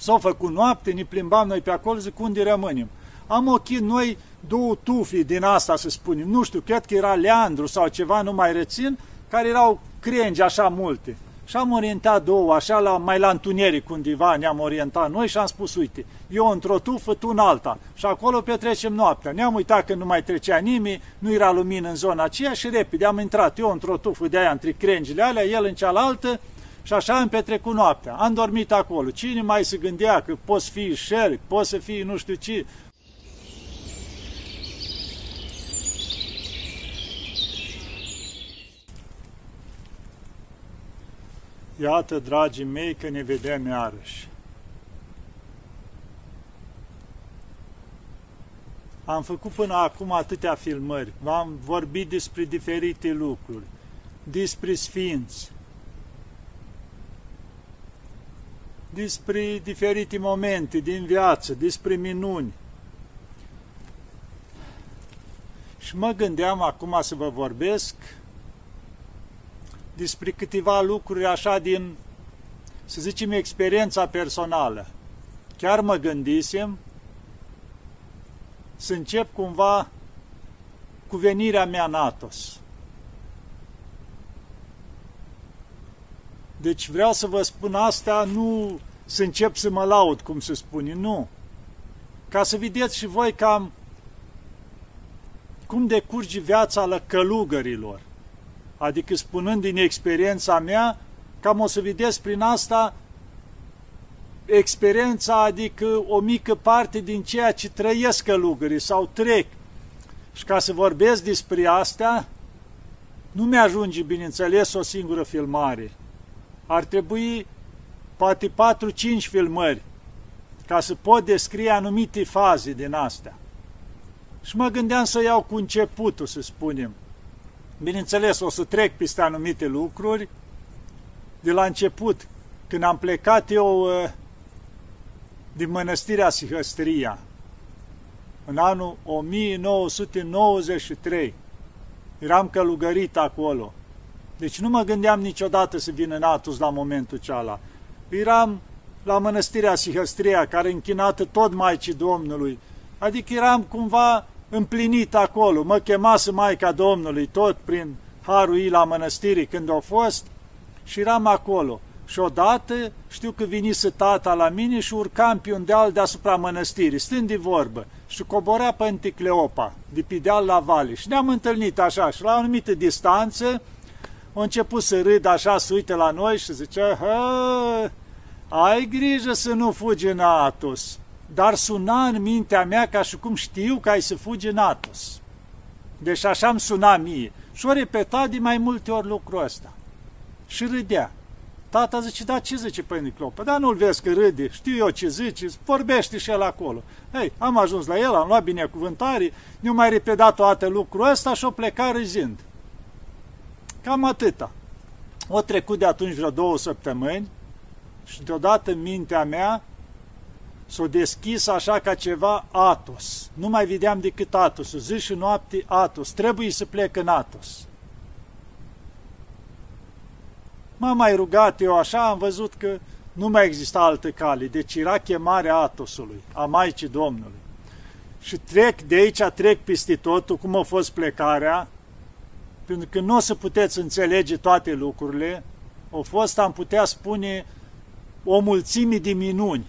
S-au făcut noapte, ne plimbam noi pe acolo, zic, unde rămânem? Am ochit noi două tufii din asta, să spunem, nu știu, cred că era Leandru sau ceva, nu mai rețin, care erau crengi așa multe. Și am orientat două, așa, la, mai la întuneric undeva ne-am orientat noi și am spus, uite, eu într-o tufă, tu în alta. Și acolo petrecem noaptea. Ne-am uitat că nu mai trecea nimeni, nu era lumină în zona aceea și repede am intrat eu într-o tufă de aia între crengile alea, el în cealaltă și așa am petrecut noaptea. Am dormit acolo. Cine mai se gândea că poți fi șerc, poți să fii nu știu ce, Iată, dragii mei, că ne vedem iarăși. Am făcut până acum atâtea filmări, v-am vorbit despre diferite lucruri, despre sfinți, despre diferite momente din viață, despre minuni. Și mă gândeam acum să vă vorbesc despre câteva lucruri așa din, să zicem, experiența personală. Chiar mă gândisem să încep cumva cu venirea mea în Atos. Deci vreau să vă spun asta, nu să încep să mă laud, cum se spune, nu. Ca să vedeți și voi cam cum decurge viața la călugărilor adică spunând din experiența mea, cam o să vedeți prin asta experiența, adică o mică parte din ceea ce trăiesc călugării sau trec. Și ca să vorbesc despre asta, nu mi-ajunge, bineînțeles, o singură filmare. Ar trebui poate 4-5 filmări ca să pot descrie anumite faze din astea. Și mă gândeam să iau cu începutul, să spunem. Bineînțeles, o să trec peste anumite lucruri. De la început, când am plecat eu uh, din mănăstirea Sihăstria, în anul 1993, eram călugărit acolo. Deci nu mă gândeam niciodată să vin în Atus la momentul ceala. Eram la mănăstirea Sihăstria, care închinată tot Maicii Domnului. Adică eram cumva împlinit acolo. Mă chemase Maica Domnului tot prin harul ei la mănăstirii când a fost și eram acolo. Și odată știu că vinise tata la mine și urcam pe un deal deasupra mănăstirii, stând de vorbă, și coborea pe Anticleopa, de pe deal la vale. Și ne-am întâlnit așa și la o anumită distanță a început să râd așa, să uite la noi și zicea, Hă, ai grijă să nu fugi în Atos dar suna în mintea mea ca și cum știu că ai să fugi în Atos. Deci așa îmi suna mie. Și o repeta de mai multe ori lucrul ăsta. Și râdea. Tata zice, da, ce zice Păi Clopă? Da, nu-l vezi că râde, știu eu ce zice, vorbește și el acolo. Ei, am ajuns la el, am luat binecuvântare, nu mai repetat o dată lucrul ăsta și o pleca râzind. Cam atâta. O trecut de atunci vreo două săptămâni și deodată în mintea mea s-a deschis așa ca ceva Atos. Nu mai vedeam decât Atos. Zi și noapte Atos. Trebuie să plec în Atos. M-am mai rugat eu așa, am văzut că nu mai exista altă cale. Deci era chemarea Atosului, a Maicii Domnului. Și trec de aici, trec peste totul, cum a fost plecarea, pentru că nu o să puteți înțelege toate lucrurile. Au fost, am putea spune, o mulțime de minuni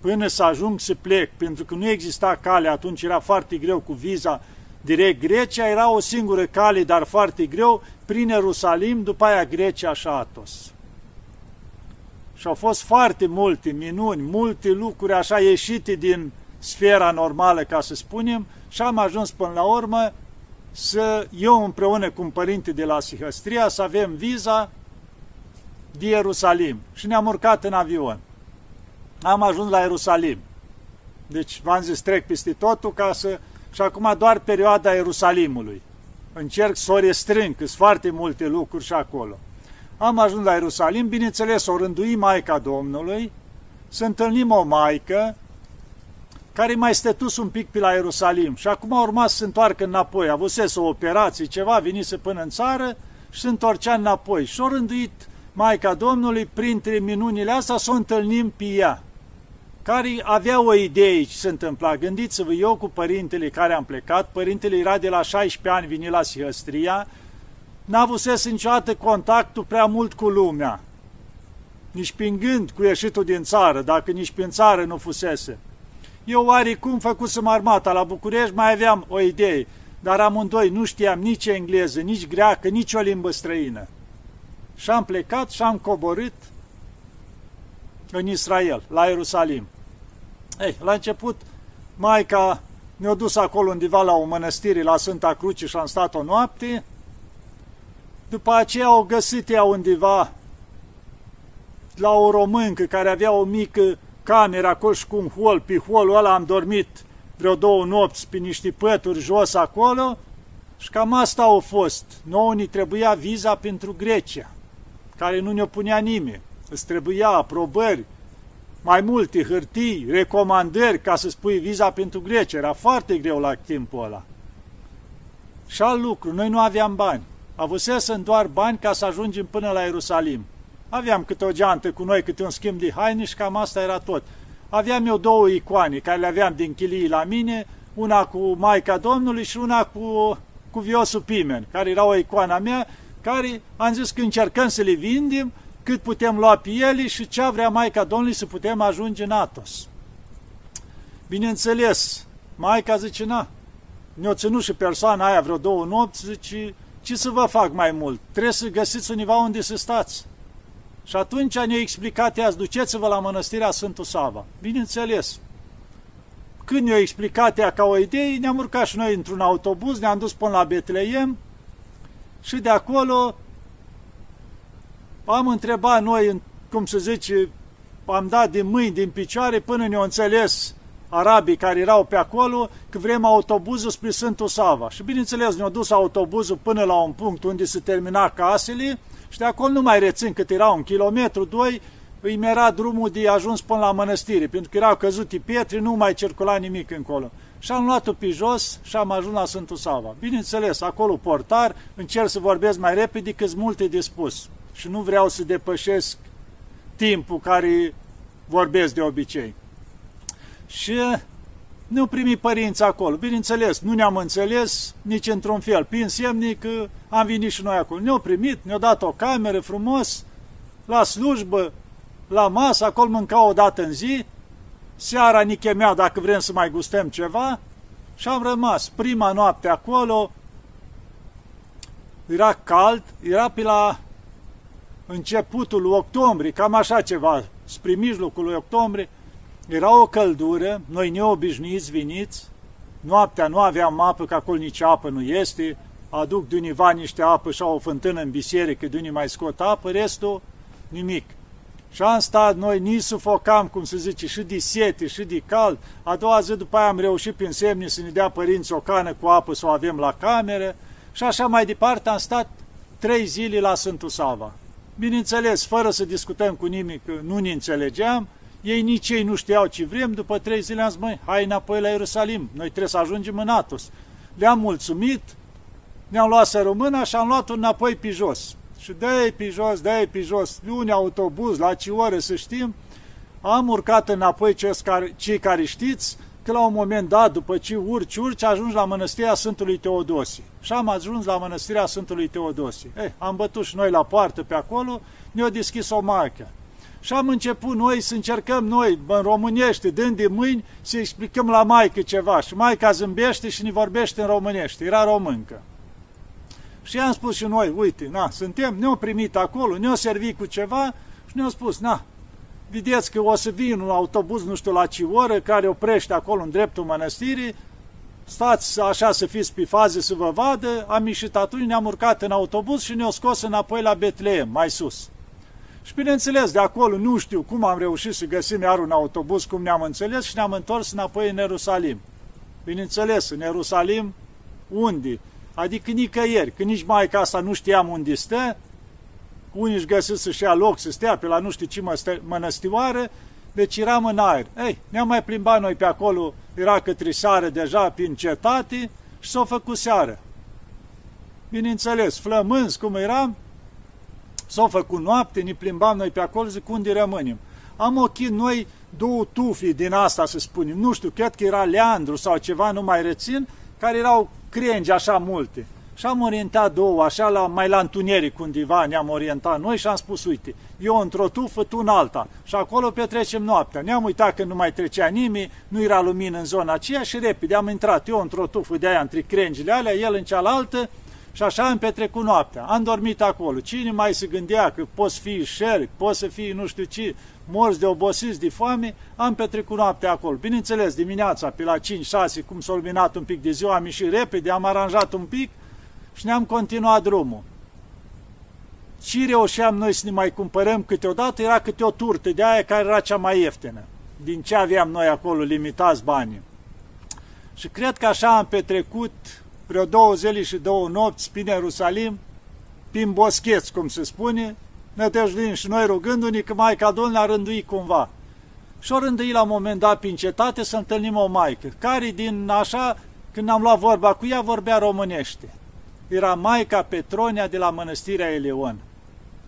până să ajung să plec, pentru că nu exista cale, atunci era foarte greu cu viza direct Grecia, era o singură cale, dar foarte greu, prin Ierusalim, după aia Grecia și Atos. Și au fost foarte multe minuni, multe lucruri așa ieșite din sfera normală, ca să spunem, și am ajuns până la urmă să eu împreună cu un părinte de la Sihăstria să avem viza de Ierusalim și ne-am urcat în avion am ajuns la Ierusalim. Deci, v-am zis, trec peste totul ca să... Și acum doar perioada Ierusalimului. Încerc să o restrâng, că sunt foarte multe lucruri și acolo. Am ajuns la Ierusalim, bineînțeles, o rândui Maica Domnului, să întâlnim o maică care mai stătus un pic pe la Ierusalim și acum a urmat să se întoarcă înapoi. Avusese o operație, ceva, venise până în țară și se întorcea înapoi. Și-o rânduit Maica Domnului, printre minunile astea, să o întâlnim pe ea, care avea o idee ce se întâmpla. Gândiți-vă, eu cu părintele care am plecat, părintele era de la 16 ani, vine la Sihăstria, n-a avusese niciodată contactul prea mult cu lumea, nici prin gând cu ieșitul din țară, dacă nici prin țară nu fusese. Eu oarecum făcusem armata la București, mai aveam o idee, dar amândoi nu știam nici engleză, nici greacă, nici o limbă străină. Și am plecat și am coborât în Israel, la Ierusalim. Ei, la început, Maica ne-a dus acolo undeva la o mănăstire la Sfânta Cruce și am stat o noapte. După aceea au găsit ea undeva la o româncă care avea o mică cameră acolo și cu un hol. Pe holul ăla am dormit vreo două nopți pe niște pături jos acolo și cam asta au fost. Nouă ni trebuia viza pentru Grecia, care nu ne-o punea nimeni. Îți trebuia aprobări, mai multe hârtii, recomandări ca să spui viza pentru Grecia. Era foarte greu la timpul ăla. Și alt lucru, noi nu aveam bani. Avusesem doar bani ca să ajungem până la Ierusalim. Aveam câte o geantă cu noi, câte un schimb de haine și cam asta era tot. Aveam eu două icoane care le aveam din chilii la mine, una cu Maica Domnului și una cu, cu Viosul Pimen, care era o icoană mea, care am zis că încercăm să le vindem, cât putem lua pe ele și ce vrea Maica Domnului să putem ajunge în Atos. Bineînțeles, Maica zice, na, ne-o ținut și persoana aia vreo două nopți, zice, ce să vă fac mai mult? Trebuie să găsiți undeva unde să stați. Și atunci ne-a explicat ea, duceți-vă la mănăstirea Sfântul Sava. Bineînțeles. Când ne-a explicat ea ca o idee, ne-am urcat și noi într-un autobuz, ne-am dus până la Betleem și de acolo am întrebat noi, cum să zice, am dat din mâini, din picioare, până ne-au înțeles arabii care erau pe acolo că vrem autobuzul spre Sfântul Sava. Și bineînțeles ne-au dus autobuzul până la un punct unde se termina casele și de acolo nu mai rețin cât era un kilometru, doi, îi era drumul de ajuns până la mănăstire, pentru că erau căzute pietre, nu mai circula nimic încolo. Și am luat-o pe jos și am ajuns la Sfântul Sava. Bineînțeles, acolo portar, încerc să vorbesc mai repede, că multe de spus. Și nu vreau să depășesc timpul care vorbesc de obicei. Și nu primi părinți acolo. Bineînțeles, nu ne-am înțeles nici într-un fel. Prin semne că am venit și noi acolo. Ne-au primit, ne-au dat o cameră frumos, la slujbă, la masă, acolo mânca o dată în zi, seara ni chemea dacă vrem să mai gustăm ceva și am rămas. Prima noapte acolo, era cald, era pe la începutul octombrie, cam așa ceva, spre mijlocul lui octombrie, era o căldură, noi neobișnuiți veniți, noaptea nu aveam apă, că acolo nici apă nu este, aduc de univa niște apă și au o fântână în biserică, de unii mai scot apă, restul nimic. Și am stat noi, nici sufocam, cum se zice, și de sete, și de cald. A doua zi după aia am reușit prin semne să ne dea părinți o cană cu apă să o avem la cameră și așa mai departe am stat trei zile la Sfântul Sava. Bineînțeles, fără să discutăm cu nimic, nu ne înțelegeam, ei nici ei nu știau ce vrem, după trei zile am zis, măi, hai înapoi la Ierusalim, noi trebuie să ajungem în Atos. Le-am mulțumit, ne-am luat să rămână și am luat-o înapoi pe jos. Și dă pe jos, dă pe jos, luni autobuz, la ce oră să știm, am urcat înapoi cei care știți, că la un moment dat, după ce urci, urci, ajungi la mănăstirea Sfântului Teodosie. Și am ajuns la mănăstirea Sfântului Teodosie. Eh, am bătut și noi la poartă pe acolo, ne-a deschis o marcă. Și am început noi să încercăm noi, în românește, dând de mâini, să explicăm la maică ceva. Și maica zâmbește și ne vorbește în românește. Era româncă. Și i-am spus și noi, uite, na, suntem, ne-au primit acolo, ne-au servit cu ceva și ne-au spus, na, vedeți că o să vin un autobuz, nu știu la ce oră, care oprește acolo în dreptul mănăstirii, stați așa să fiți pe faze să vă vadă, am ieșit atunci, ne-am urcat în autobuz și ne-au scos înapoi la Betleem, mai sus. Și bineînțeles, de acolo nu știu cum am reușit să găsim iar un autobuz, cum ne-am înțeles și ne-am întors înapoi în Ierusalim. Bineînțeles, în Ierusalim, unde? Adică nicăieri, că nici mai ca asta nu știam unde stă, unii își găsesc să-și ia loc să stea pe la nu știu ce mănăstioară, deci eram în aer. Ei, ne-am mai plimbat noi pe acolo, era către seară deja prin cetate și s-a făcut seară. Bineînțeles, flămânzi cum eram, S-au făcut noapte, ne plimbam noi pe acolo, zic, unde rămânem? Am ochit noi două tufli din asta, să spunem, nu știu, cred că era Leandru sau ceva, nu mai rețin, care erau crengi așa multe. Și am orientat două, așa, la, mai la întuneric undeva ne-am orientat noi și am spus, uite, eu într-o tufă, tu în alta. Și acolo petrecem noaptea. Ne-am uitat că nu mai trecea nimeni, nu era lumină în zona aceea și repede am intrat eu într-o tufă de aia între crengile alea, el în cealaltă și așa am petrecut noaptea. Am dormit acolo. Cine mai se gândea că poți fi șerc, poți să fii nu știu ce, morți de obosiți, de foame, am petrecut noaptea acolo. Bineînțeles, dimineața, pe la 5-6, cum s-a luminat un pic de ziua, am ieșit repede, am aranjat un pic și ne-am continuat drumul. Și reușeam noi să ne mai cumpărăm câteodată, era câte o turtă de aia care era cea mai ieftină, din ce aveam noi acolo, limitați banii. Și cred că așa am petrecut vreo două zile și două nopți prin Ierusalim, prin boscheți, cum se spune, nădăjduim și noi rugându-ne că Maica Domnului a rânduit cumva. Și o rândui la un moment dat prin cetate să întâlnim o maică, care din așa, când am luat vorba cu ea, vorbea românește. Era Maica Petronia de la Mănăstirea Eleon.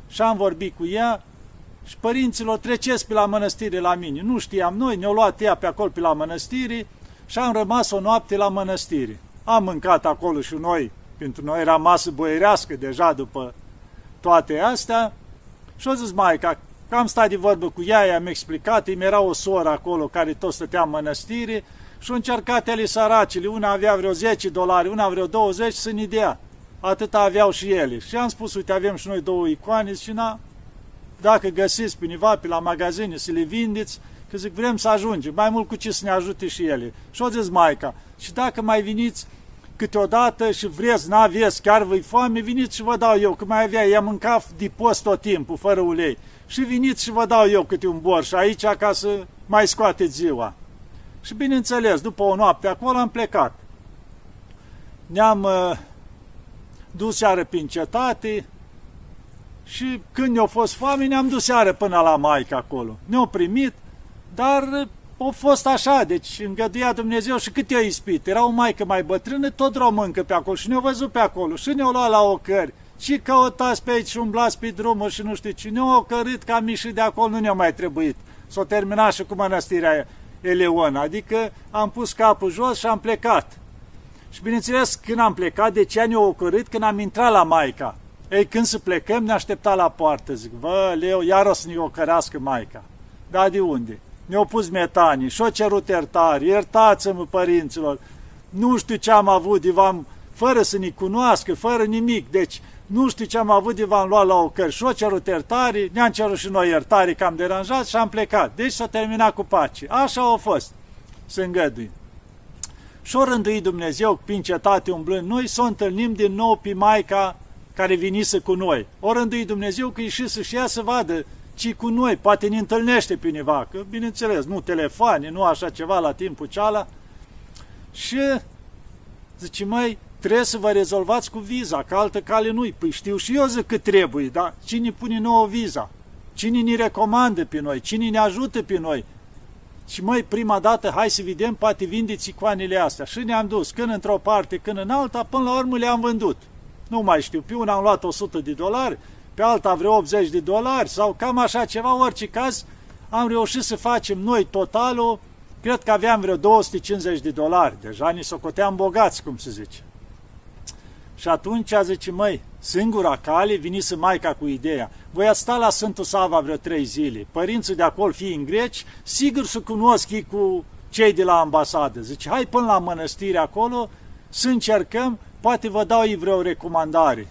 Și am vorbit cu ea și părinților treceți pe la mănăstire la mine. Nu știam noi, ne-au luat ea pe acolo pe la mănăstire și am rămas o noapte la mănăstire. Am mâncat acolo și noi, pentru noi era masă boierească deja după toate astea. Și o zis Maica, că am stat de vorbă cu ea, i-am explicat, îmi era o soră acolo care tot stătea în mănăstire și au încercat ele săracile, una avea vreo 10 dolari, una vreo 20 să ne dea. Atâta aveau și ele. Și am spus, uite, avem și noi două icoane și na, dacă găsiți pe univa pe la magazine să le vindeți, că zic, vrem să ajungem, mai mult cu ce să ne ajute și ele. Și o zis Maica, și dacă mai veniți câteodată și vreți, n-aveți, chiar vă foame, veniți și vă dau eu, că mai avea, i-am mâncat de post tot timpul, fără ulei. Și veniți și vă dau eu câte un borș aici ca să mai scoateți ziua. Și bineînțeles, după o noapte acolo am plecat. Ne-am uh, dus seară prin cetate și când ne-a fost foame, ne-am dus seară până la Maica acolo. Ne-au primit, dar a fost așa, deci îngăduia Dumnezeu și cât i-a ispit. Era o maică mai bătrână, tot româncă pe acolo și ne-a văzut pe acolo și ne-au luat la ocări. Și căutați pe aici și umblați pe drumuri și nu știu ce. Ne-au ocărit ca miși de acolo, nu ne-a mai trebuit. S-a terminat și cu mănăstirea Eleon, adică am pus capul jos și am plecat. Și bineînțeles, când am plecat, de ce ne-a ocărât? Când am intrat la Maica. Ei, când să plecăm, ne aștepta la poartă. Zic, vă, Leo, iar o să ne ocărească Maica. Da, de unde? Ne-au pus metanii și-o cerut iertare. Iertați-mă, părinților, nu știu ce am avut, de v-am, fără să ne cunoască, fără nimic. Deci, nu știu ce am avut de v-am luat la ocări. Și-o cerut iertare, ne-am cerut și noi iertare că am deranjat și am plecat. Deci s-a terminat cu pace. Așa a fost. Să îngăduim și-o rânduit Dumnezeu prin cetate umblând noi, să o întâlnim din nou pe Maica care vinise cu noi. O rânduit Dumnezeu că ieși să-și ia să vadă ci cu noi, poate ne întâlnește pe univa, că bineînțeles, nu telefoane, nu așa ceva la timpul ceala. Și zice, mai trebuie să vă rezolvați cu viza, că altă cale nu-i. Păi știu și eu zic că trebuie, dar cine pune nouă viza? Cine ne recomandă pe noi? Cine ne ajută pe noi? Și mai prima dată, hai să vedem, poate vindeți țicoanele astea. Și ne-am dus, când într-o parte, când în alta, până la urmă le-am vândut. Nu mai știu, pe una am luat 100 de dolari, pe alta vreo 80 de dolari sau cam așa ceva, orice caz, am reușit să facem noi totalul, cred că aveam vreo 250 de dolari, deja ni socoteam bogați, cum se zice. Și atunci a zice, măi, singura cale, vinise Maica cu ideea. Voi a sta la Sfântul Sava vreo trei zile. Părinții de acolo, fiind greci, sigur să cunosc ei cu cei de la ambasadă. Zice, hai până la mănăstire acolo să încercăm, poate vă dau ei vreo recomandare.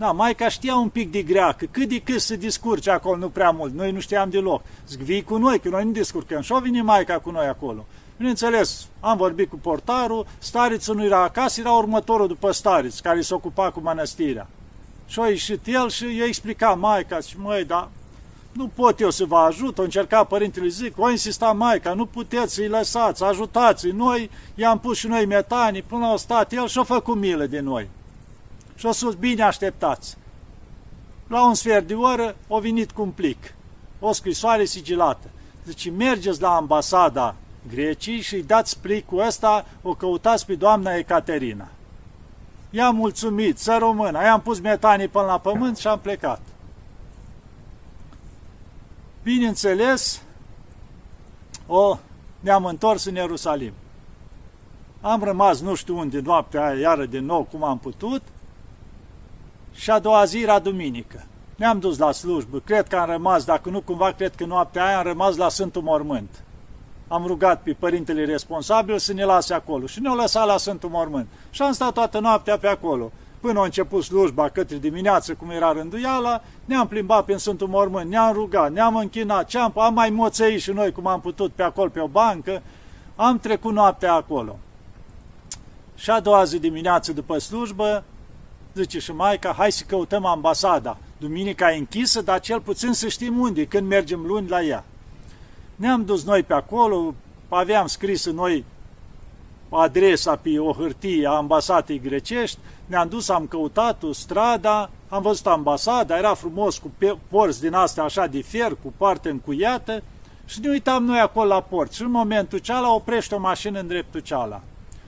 Da, Maica știa un pic de greacă, cât de cât să discurce acolo, nu prea mult, noi nu știam deloc. Zic, vii cu noi, că noi nu descurcăm. Și-o vine Maica cu noi acolo. Bineînțeles, am vorbit cu portarul, starițul nu era acasă, era următorul după stariț, care se ocupa cu mănăstirea. Și a ieșit el și i-a explicat Maica, și măi, dar nu pot eu să vă ajut, a încercat părintele, zic, o insista Maica, nu puteți să-i lăsați, ajutați-i, noi i-am pus și noi metanii, până la stat el și-a făcut milă de noi. Și a spus, bine așteptați. La un sfert de oră a venit cu un plic, o scrisoare sigilată. Zice, mergeți la ambasada Grecii și îi dați plicul ăsta, o căutați pe doamna Ecaterina. I-am mulțumit, să rămână, i-am pus metanii până la pământ și am plecat. Bineînțeles, o, ne-am întors în Ierusalim. Am rămas nu știu unde noaptea aia, iară din nou cum am putut, și a doua zi era duminică. Ne-am dus la slujbă, cred că am rămas, dacă nu cumva, cred că noaptea aia am rămas la Sfântul Mormânt. Am rugat pe părintele responsabil să ne lase acolo și ne-au lăsat la Sfântul Mormânt. Și am stat toată noaptea pe acolo. Până a început slujba către dimineață, cum era rânduiala, ne-am plimbat pe Sfântul Mormânt, ne-am rugat, ne-am închinat, ce am, am mai moțăit și noi cum am putut pe acolo, pe o bancă, am trecut noaptea acolo. Și a doua zi dimineață după slujbă, zice și Maica, hai să căutăm ambasada. Duminica e închisă, dar cel puțin să știm unde, când mergem luni la ea. Ne-am dus noi pe acolo, aveam scris noi adresa pe o hârtie a ambasadei grecești, ne-am dus, am căutat-o, strada, am văzut ambasada, era frumos cu porți din astea așa de fier, cu poartă încuiată și ne uitam noi acolo la port și în momentul ceala oprește o mașină în dreptul ceala.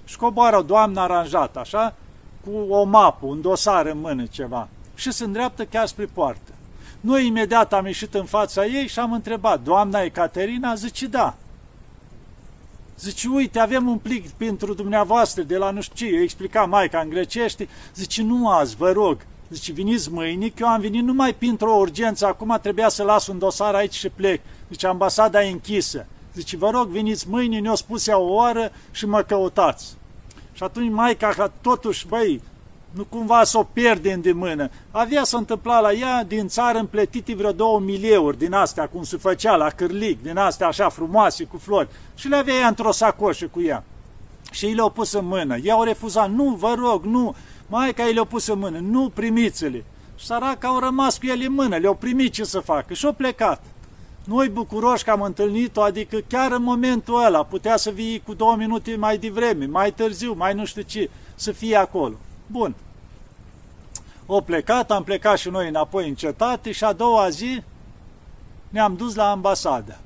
Și coboară o doamnă aranjată, așa, cu o mapă, un dosar în mână ceva și se îndreaptă chiar spre poartă. Noi imediat am ieșit în fața ei și am întrebat, doamna Ecaterina? Zice, da. Zice, uite, avem un plic pentru dumneavoastră de la nu știu ce. Eu explica Maica în grecește. Zice, nu azi, vă rog. Zice, veniți mâine, că eu am venit numai pentru o urgență, acum trebuia să las un dosar aici și plec. Zice, ambasada e închisă. Zice, vă rog, veniți mâine, ne-o spus ea o oră și mă căutați. Și atunci Maica, totuși, băi, nu cumva să o pierdem de mână. Avea să întâmpla la ea din țară împletite vreo două milieuri din astea, cum se făcea la cârlic, din astea așa frumoase, cu flori. Și le avea ea într-o sacoșă cu ea. Și ei le-au pus în mână. Ea au refuzat, nu, vă rog, nu. Maica ei le-au pus în mână, nu primiți-le. Și săraca au rămas cu ele în mână, le-au primit ce să facă și au plecat. Noi bucuroși că am întâlnit-o, adică chiar în momentul ăla, putea să vii cu două minute mai devreme, mai târziu, mai nu știu ce, să fie acolo. Bun. O plecat, am plecat și noi înapoi în cetate și a doua zi ne-am dus la ambasadă.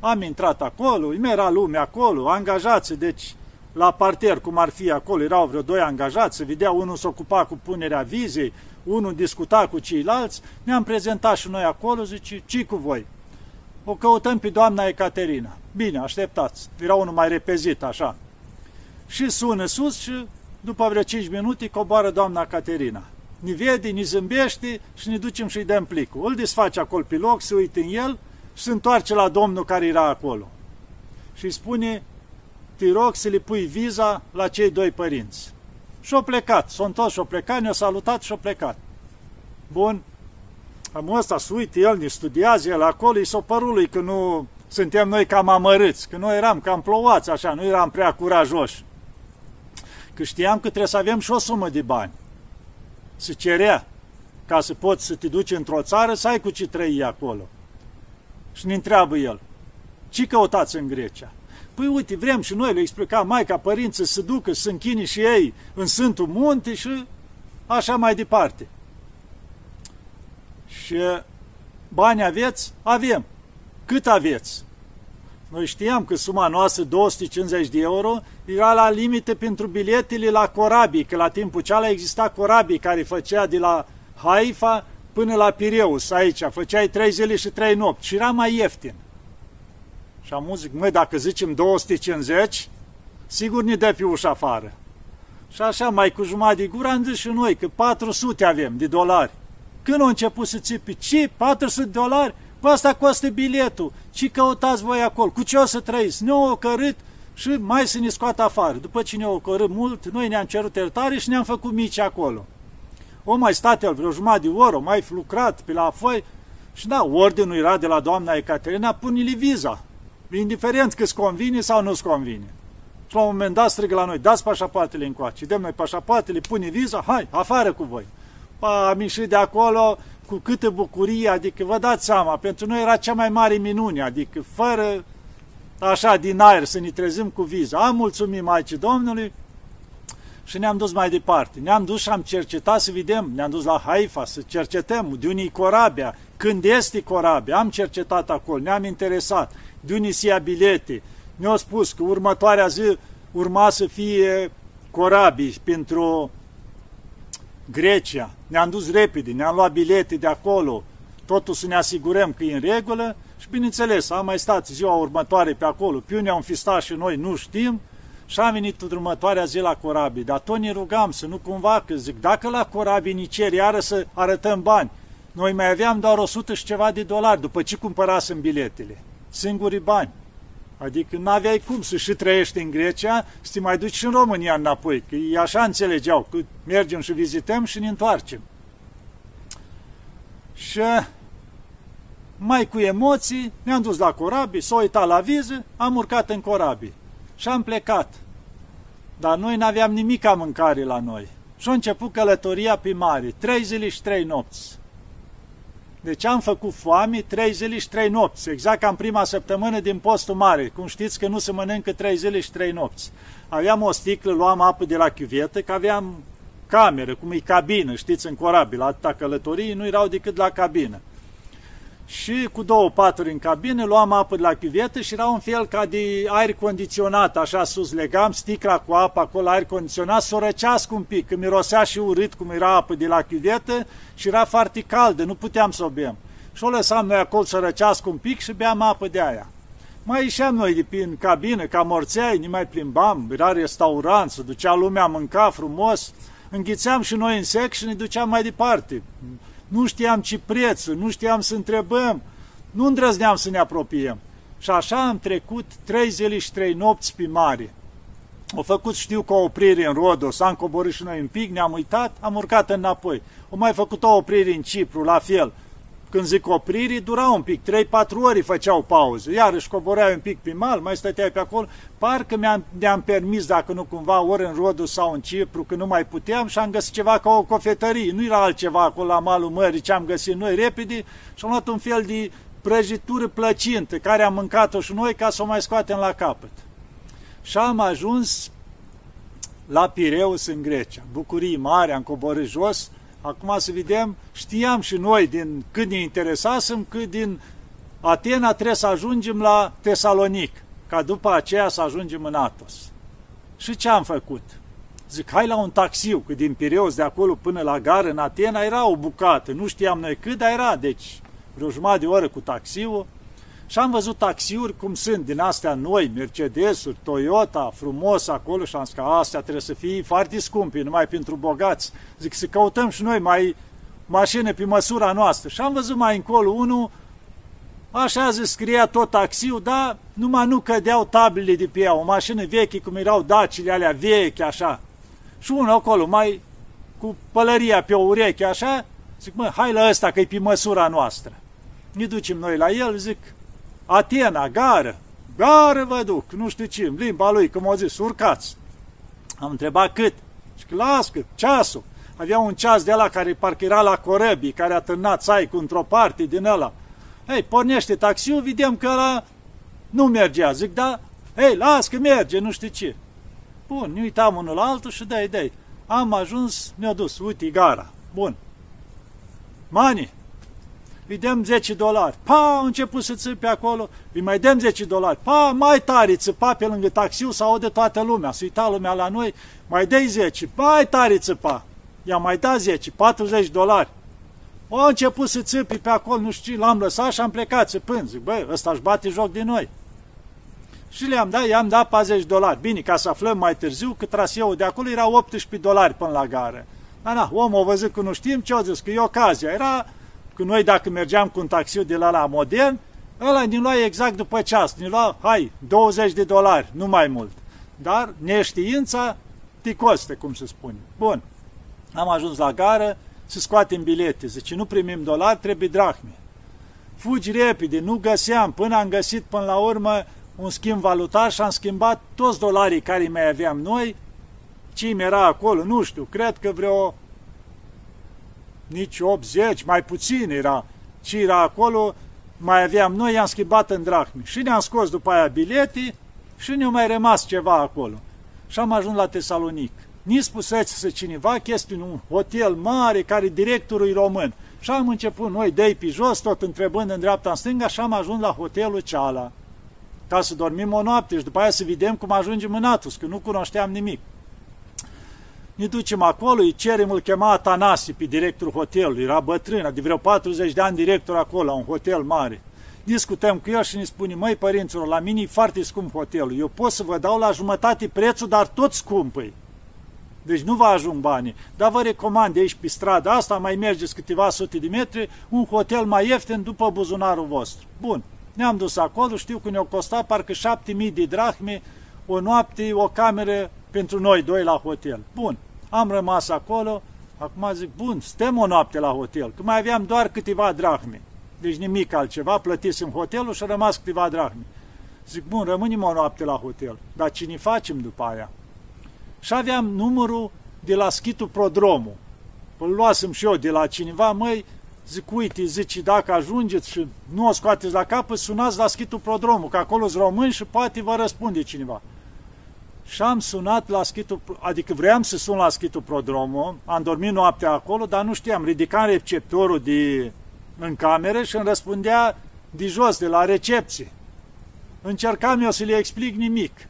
Am intrat acolo, îmi era lume acolo, angajați, deci la parter, cum ar fi acolo, erau vreo doi angajați, se vedea unul se ocupa cu punerea vizei, unul discuta cu ceilalți, ne-am prezentat și noi acolo, zice, ce cu voi? O căutăm pe doamna Ecaterina. Bine, așteptați. Era unul mai repezit, așa. Și sună sus și după vreo 5 minute coboară doamna Caterina. Ni vede, ni zâmbește și ne ducem și-i dăm plicul. Îl desface acolo pe loc, se uită în el și se întoarce la domnul care era acolo. Și îi spune, te rog să le pui viza la cei doi părinți. Și-o plecat, s-o întors și-o plecat, ne-a salutat și-o plecat. Bun, am ăsta să uite, el ne studiază, el acolo, i s-o părut lui că nu suntem noi cam amărâți, că noi eram cam plouați așa, nu eram prea curajoși că știam că trebuie să avem și o sumă de bani. Se cerea ca să poți să te duci într-o țară, să ai cu ce trăi acolo. Și ne întreabă el, ce căutați în Grecia? Păi uite, vrem și noi, le explica Maica părinții să ducă, să închini și ei în Sfântul Munte și așa mai departe. Și bani aveți? Avem. Cât aveți? Noi știam că suma noastră, 250 de euro, era la limite pentru biletele la corabii, că la timpul ceala exista corabii care făcea de la Haifa până la Pireus, aici, făceai 3 zile și 3 nopți și era mai ieftin. Și am zic, măi, dacă zicem 250, sigur ne dă pe ușa afară. Și așa, mai cu jumătate de gură, am zis și noi că 400 avem de dolari. Când au început să țipi, ce? 400 de dolari? Păi asta costă biletul. Ce căutați voi acolo? Cu ce o să trăiți? Ne-au ocărât și mai să ne scoată afară. După ce ne-au ocărât mult, noi ne-am cerut iertare și ne-am făcut mici acolo. O mai stat el vreo jumătate de oră, o mai lucrat pe la foi și da, ordinul era de la doamna Ecaterina, pune-li viza. Indiferent că-ți convine sau nu-ți convine. Și la un moment dat strigă la noi, dați pașapoartele încoace, dăm noi pașapoartele, pune viza, hai, afară cu voi. Pa, am ieșit de acolo, cu câtă bucurie, adică vă dați seama, pentru noi era cea mai mare minune, adică fără așa din aer să ne trezim cu viza. Am mulțumit Maicii Domnului și ne-am dus mai departe. Ne-am dus și am cercetat să vedem, ne-am dus la Haifa să cercetăm de unii corabia, când este corabia, am cercetat acolo, ne-am interesat, de unii se ia bilete. Ne-au spus că următoarea zi urma să fie corabii pentru Grecia. Ne-am dus repede, ne-am luat bilete de acolo, totul să ne asigurăm că e în regulă Și bineînțeles, am mai stat ziua următoare pe acolo, pe unde am fi stat și noi nu știm, și am venit următoarea zi la corabii. Dar tot ne rugam să nu cumva, că zic, dacă la corabii ni cer iară să arătăm bani, noi mai aveam doar 100 și ceva de dolari după ce cumpărasem biletele. Singurii bani. Adică nu aveai cum să și trăiești în Grecia, să te mai duci și în România înapoi, că ei așa înțelegeau, că mergem și vizităm și ne întoarcem. Și mai cu emoții, ne-am dus la corabii, s-a uitat la viză, am urcat în corabii și am plecat. Dar noi n-aveam nimic ca mâncare la noi. Și a început călătoria pe mare, trei zile și trei nopți. Deci am făcut foame trei zile și trei nopți, exact ca în prima săptămână din postul mare. Cum știți că nu se mănâncă trei zile și trei nopți. Aveam o sticlă, luam apă de la chiuvetă, că aveam cameră, cum e cabină, știți, în corabil, atâta călătorii nu erau decât la cabină și cu două paturi în cabină, luam apă de la chiuvetă și era un fel ca de aer condiționat, așa sus legam sticla cu apă acolo, aer condiționat, să o răcească un pic, că mirosea și urât cum era apă de la chiuvetă și era foarte caldă, nu puteam să o bem. Și o lăsam noi acolo să răcească un pic și beam apă de aia. Mai ieșeam noi de prin cabină, ca morțeai, ne mai plimbam, era restaurant, se ducea lumea, mânca frumos, înghițeam și noi în sec și ne duceam mai departe nu știam ce preț, nu știam să întrebăm, nu îndrăzneam să ne apropiem. Și așa am trecut trei zile și trei nopți pe mare. Au făcut, știu, cu o oprire în Rodos, am coborât și noi un pic, ne-am uitat, am urcat înapoi. Au mai făcut o oprire în Cipru, la fel când zic opriri, dura un pic, 3-4 ori făceau pauză, iarăși coboreai un pic pe mal, mai stăteai pe acolo, parcă mi-am, ne-am permis, dacă nu cumva, ori în Rodul sau în Cipru, că nu mai puteam și am găsit ceva ca o cofetărie, nu era altceva acolo la malul mării ce am găsit noi repede și am luat un fel de prăjitură plăcintă, care am mâncat-o și noi ca să o mai scoatem la capăt. Și am ajuns la Pireus în Grecia, bucurii mari, am coborât jos, Acum să vedem, știam și noi din cât ne interesasem, cât din Atena trebuie să ajungem la Tesalonic, ca după aceea să ajungem în Atos. Și ce am făcut? Zic, hai la un taxiu, că din Pireus de acolo până la gară în Atena era o bucată, nu știam noi cât, dar era, deci vreo jumătate de oră cu taxiul, și am văzut taxiuri cum sunt, din astea noi, Mercedesuri, Toyota, frumos acolo și am zis că astea trebuie să fie foarte scumpe, numai pentru bogați. Zic să căutăm și noi mai mașină pe măsura noastră. Și am văzut mai încolo unul, așa zis, scria tot taxiul, dar numai nu cădeau tablele de pe ea, o mașină veche, cum erau dacile alea vechi, așa. Și unul acolo, mai cu pălăria pe o ureche, așa, zic, mă, hai la ăsta că e pe măsura noastră. Ne ducem noi la el, zic, Atena, gară, gară vă duc, nu știu ce, limba lui, cum au zis, urcați. Am întrebat cât. Și că las cât, ceasul. Avea un ceas de la care parcă era la corăbii, care a târnat cu într-o parte din ăla. Ei, pornește taxiul, vedem că ăla nu mergea. Zic, da, ei, las că merge, nu știu ce. Bun, ne uitam unul la altul și dai, dai. Am ajuns, ne-a dus, uite, gara. Bun. Mani, îi dăm 10 dolari. Pa, a început să țipe acolo, îi mai dăm 10 dolari. Pa, mai tare țipa pe lângă taxiul, să aude toată lumea, să uita lumea la noi, mai dai 10, mai tare țipa. I-a mai dat 10, 40 dolari. A început să țipi pe acolo, nu știu l-am lăsat și am plecat țipând. Zic, băi, ăsta își bate joc de noi. Și le-am dat, i-am dat 40 dolari. Bine, ca să aflăm mai târziu că traseul de acolo era 18 dolari până la gară. Dar na, omul a văzut că nu știm ce a zis, că e ocazia. Era că noi dacă mergeam cu un taxiu de la la modern, ăla ne lua exact după ceas, ne lua, hai, 20 de dolari, nu mai mult. Dar neștiința te costă, cum se spune. Bun, am ajuns la gară să scoatem bilete. Zice, nu primim dolari, trebuie drahme. Fugi repede, nu găseam, până am găsit până la urmă un schimb valutar și am schimbat toți dolarii care mai aveam noi, ce era acolo, nu știu, cred că vreo nici 80, mai puțin era ce era acolo, mai aveam noi, i-am schimbat în drahmi. Și ne-am scos după aia bilete și ne-a mai rămas ceva acolo. Și am ajuns la Tesalonic. Ni spusese să cineva că este un hotel mare care directorul e român. Și am început noi de pe jos, tot întrebând în dreapta în stânga și am ajuns la hotelul ceala. Ca să dormim o noapte și după aia să vedem cum ajungem în Atus, că nu cunoșteam nimic. Ne ducem acolo, îi cerem, îl chema Atanasi pe directorul hotelului, era bătrân, de vreo 40 de ani director acolo, un hotel mare. discutăm cu el și ne spune, măi părinților, la mine e foarte scump hotelul, eu pot să vă dau la jumătate prețul, dar tot scumpăi. Deci nu vă ajung banii. Dar vă recomand de aici pe strada asta, mai mergeți câteva sute de metri, un hotel mai ieftin după buzunarul vostru. Bun, ne-am dus acolo, știu că ne-au costat parcă 7000 de drahme, o noapte, o cameră pentru noi doi la hotel. Bun, am rămas acolo, acum zic, bun, stăm o noapte la hotel, că mai aveam doar câteva drahme. Deci nimic altceva, plătisem hotelul și a rămas câteva drahme. Zic, bun, rămânem o noapte la hotel, dar ce ne facem după aia? Și aveam numărul de la schitul Prodromul. Îl luasem și eu de la cineva, măi, zic, uite, zice, dacă ajungeți și nu o scoateți la capă, sunați la schitul Prodromul, că acolo sunt români și poate vă răspunde cineva. Și am sunat la schitul, adică vreau să sun la schitul Prodromul, am dormit noaptea acolo, dar nu știam, ridicam receptorul de, în cameră și îmi răspundea de jos, de la recepție. Încercam eu să le explic nimic.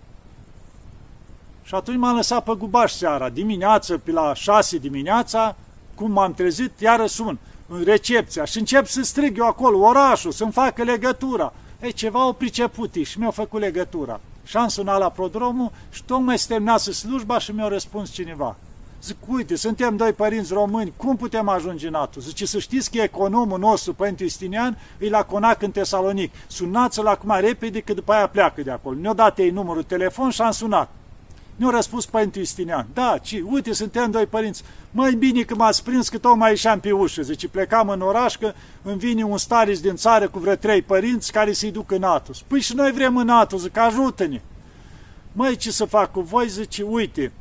Și atunci m-am lăsat pe gubaș seara, dimineață, pe la șase dimineața, cum m-am trezit, iară sun în recepția și încep să strig eu acolo, orașul, să-mi facă legătura. Ei, ceva au priceput și mi-au făcut legătura. Și am sunat la prodromul și tocmai se terminase slujba și mi-a răspuns cineva. Zic, uite, suntem doi părinți români, cum putem ajunge în NATO? Zice, să știți că economul nostru, Părinte Istinian, e la Conac în Tesalonic. Sunați-l acum repede, că după aia pleacă de acolo. Ne-au dat ei numărul telefon și am sunat. Ne-a răspuns Părinte Istinian. Da, ci, uite, suntem doi părinți. Mai bine că m-ați prins că tocmai ieșeam pe ușă. Zice, plecam în oraș că îmi vine un staris din țară cu vreo trei părinți care să-i duc în Atos. Păi și noi vrem în Atos, zic, ajută-ne. Măi, ce să fac cu voi? Zice, uite,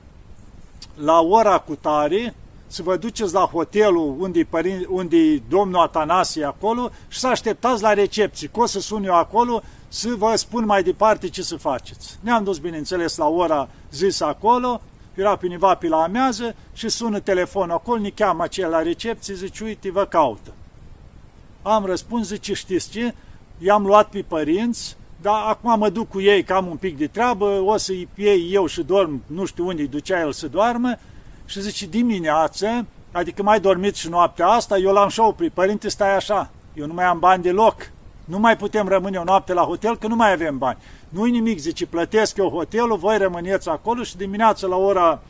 la ora cu tare, să vă duceți la hotelul unde părin, unde domnul Atanasie acolo și să așteptați la recepție, că o să sun eu acolo să vă spun mai departe ce să faceți. Ne-am dus, bineînțeles, la ora zis acolo, era pe univa pe la amează și sună telefonul acolo, ne cheamă aceea la recepție, zice, uite, vă caută. Am răspuns, zice, știți ce? I-am luat pe părinți, dar acum mă duc cu ei că am un pic de treabă, o să-i iei eu și dorm, nu știu unde ducea el să doarmă, și zice, dimineață, adică mai dormit și noaptea asta, eu l-am și oprit, părinte, stai așa, eu nu mai am bani deloc, nu mai putem rămâne o noapte la hotel, că nu mai avem bani. Nu-i nimic, zice, plătesc eu hotelul, voi rămâneți acolo și dimineața la ora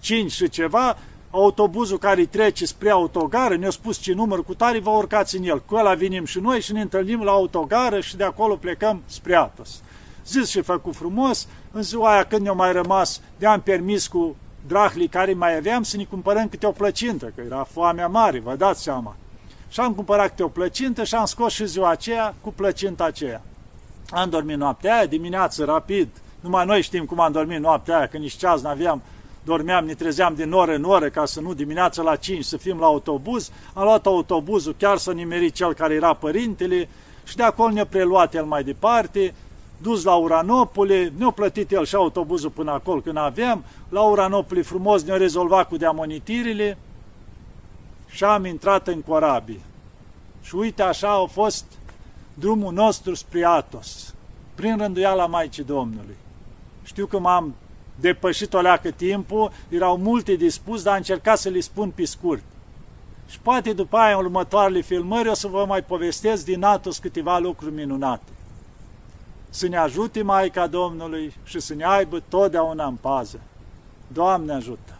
5 și ceva, autobuzul care trece spre autogară, ne-a spus ce număr cu tare, vă urcați în el. Cu ăla vinim și noi și ne întâlnim la autogară și de acolo plecăm spre Atos. Zis și făcut frumos, în ziua aia când ne-a mai rămas, de-am permis cu drahlii care mai aveam să ne cumpărăm câte o plăcintă, că era foamea mare, vă dați seama. Și am cumpărat câte o plăcintă și am scos și ziua aceea cu plăcinta aceea. Am dormit noaptea aia, dimineață, rapid, numai noi știm cum am dormit noaptea aia, că nici ceas n-aveam, dormeam, ne trezeam din oră în oră ca să nu dimineața la 5 să fim la autobuz. Am luat autobuzul chiar să nimeri cel care era părintele și de acolo ne-a preluat el mai departe, dus la Uranopole, ne-a plătit el și autobuzul până acolo când aveam, la Uranopole frumos ne-a rezolvat cu deamonitirile și am intrat în corabie. Și uite așa a fost drumul nostru spre Atos, prin rânduiala Maicii Domnului. Știu că m-am depășit o leacă timpul, erau multe de spus, dar am încercat să le spun pe scurt. Și poate după aia, în următoarele filmări, o să vă mai povestesc din Atos câteva lucruri minunate. Să ne ajute Maica Domnului și să ne aibă totdeauna în pază. Doamne ajută!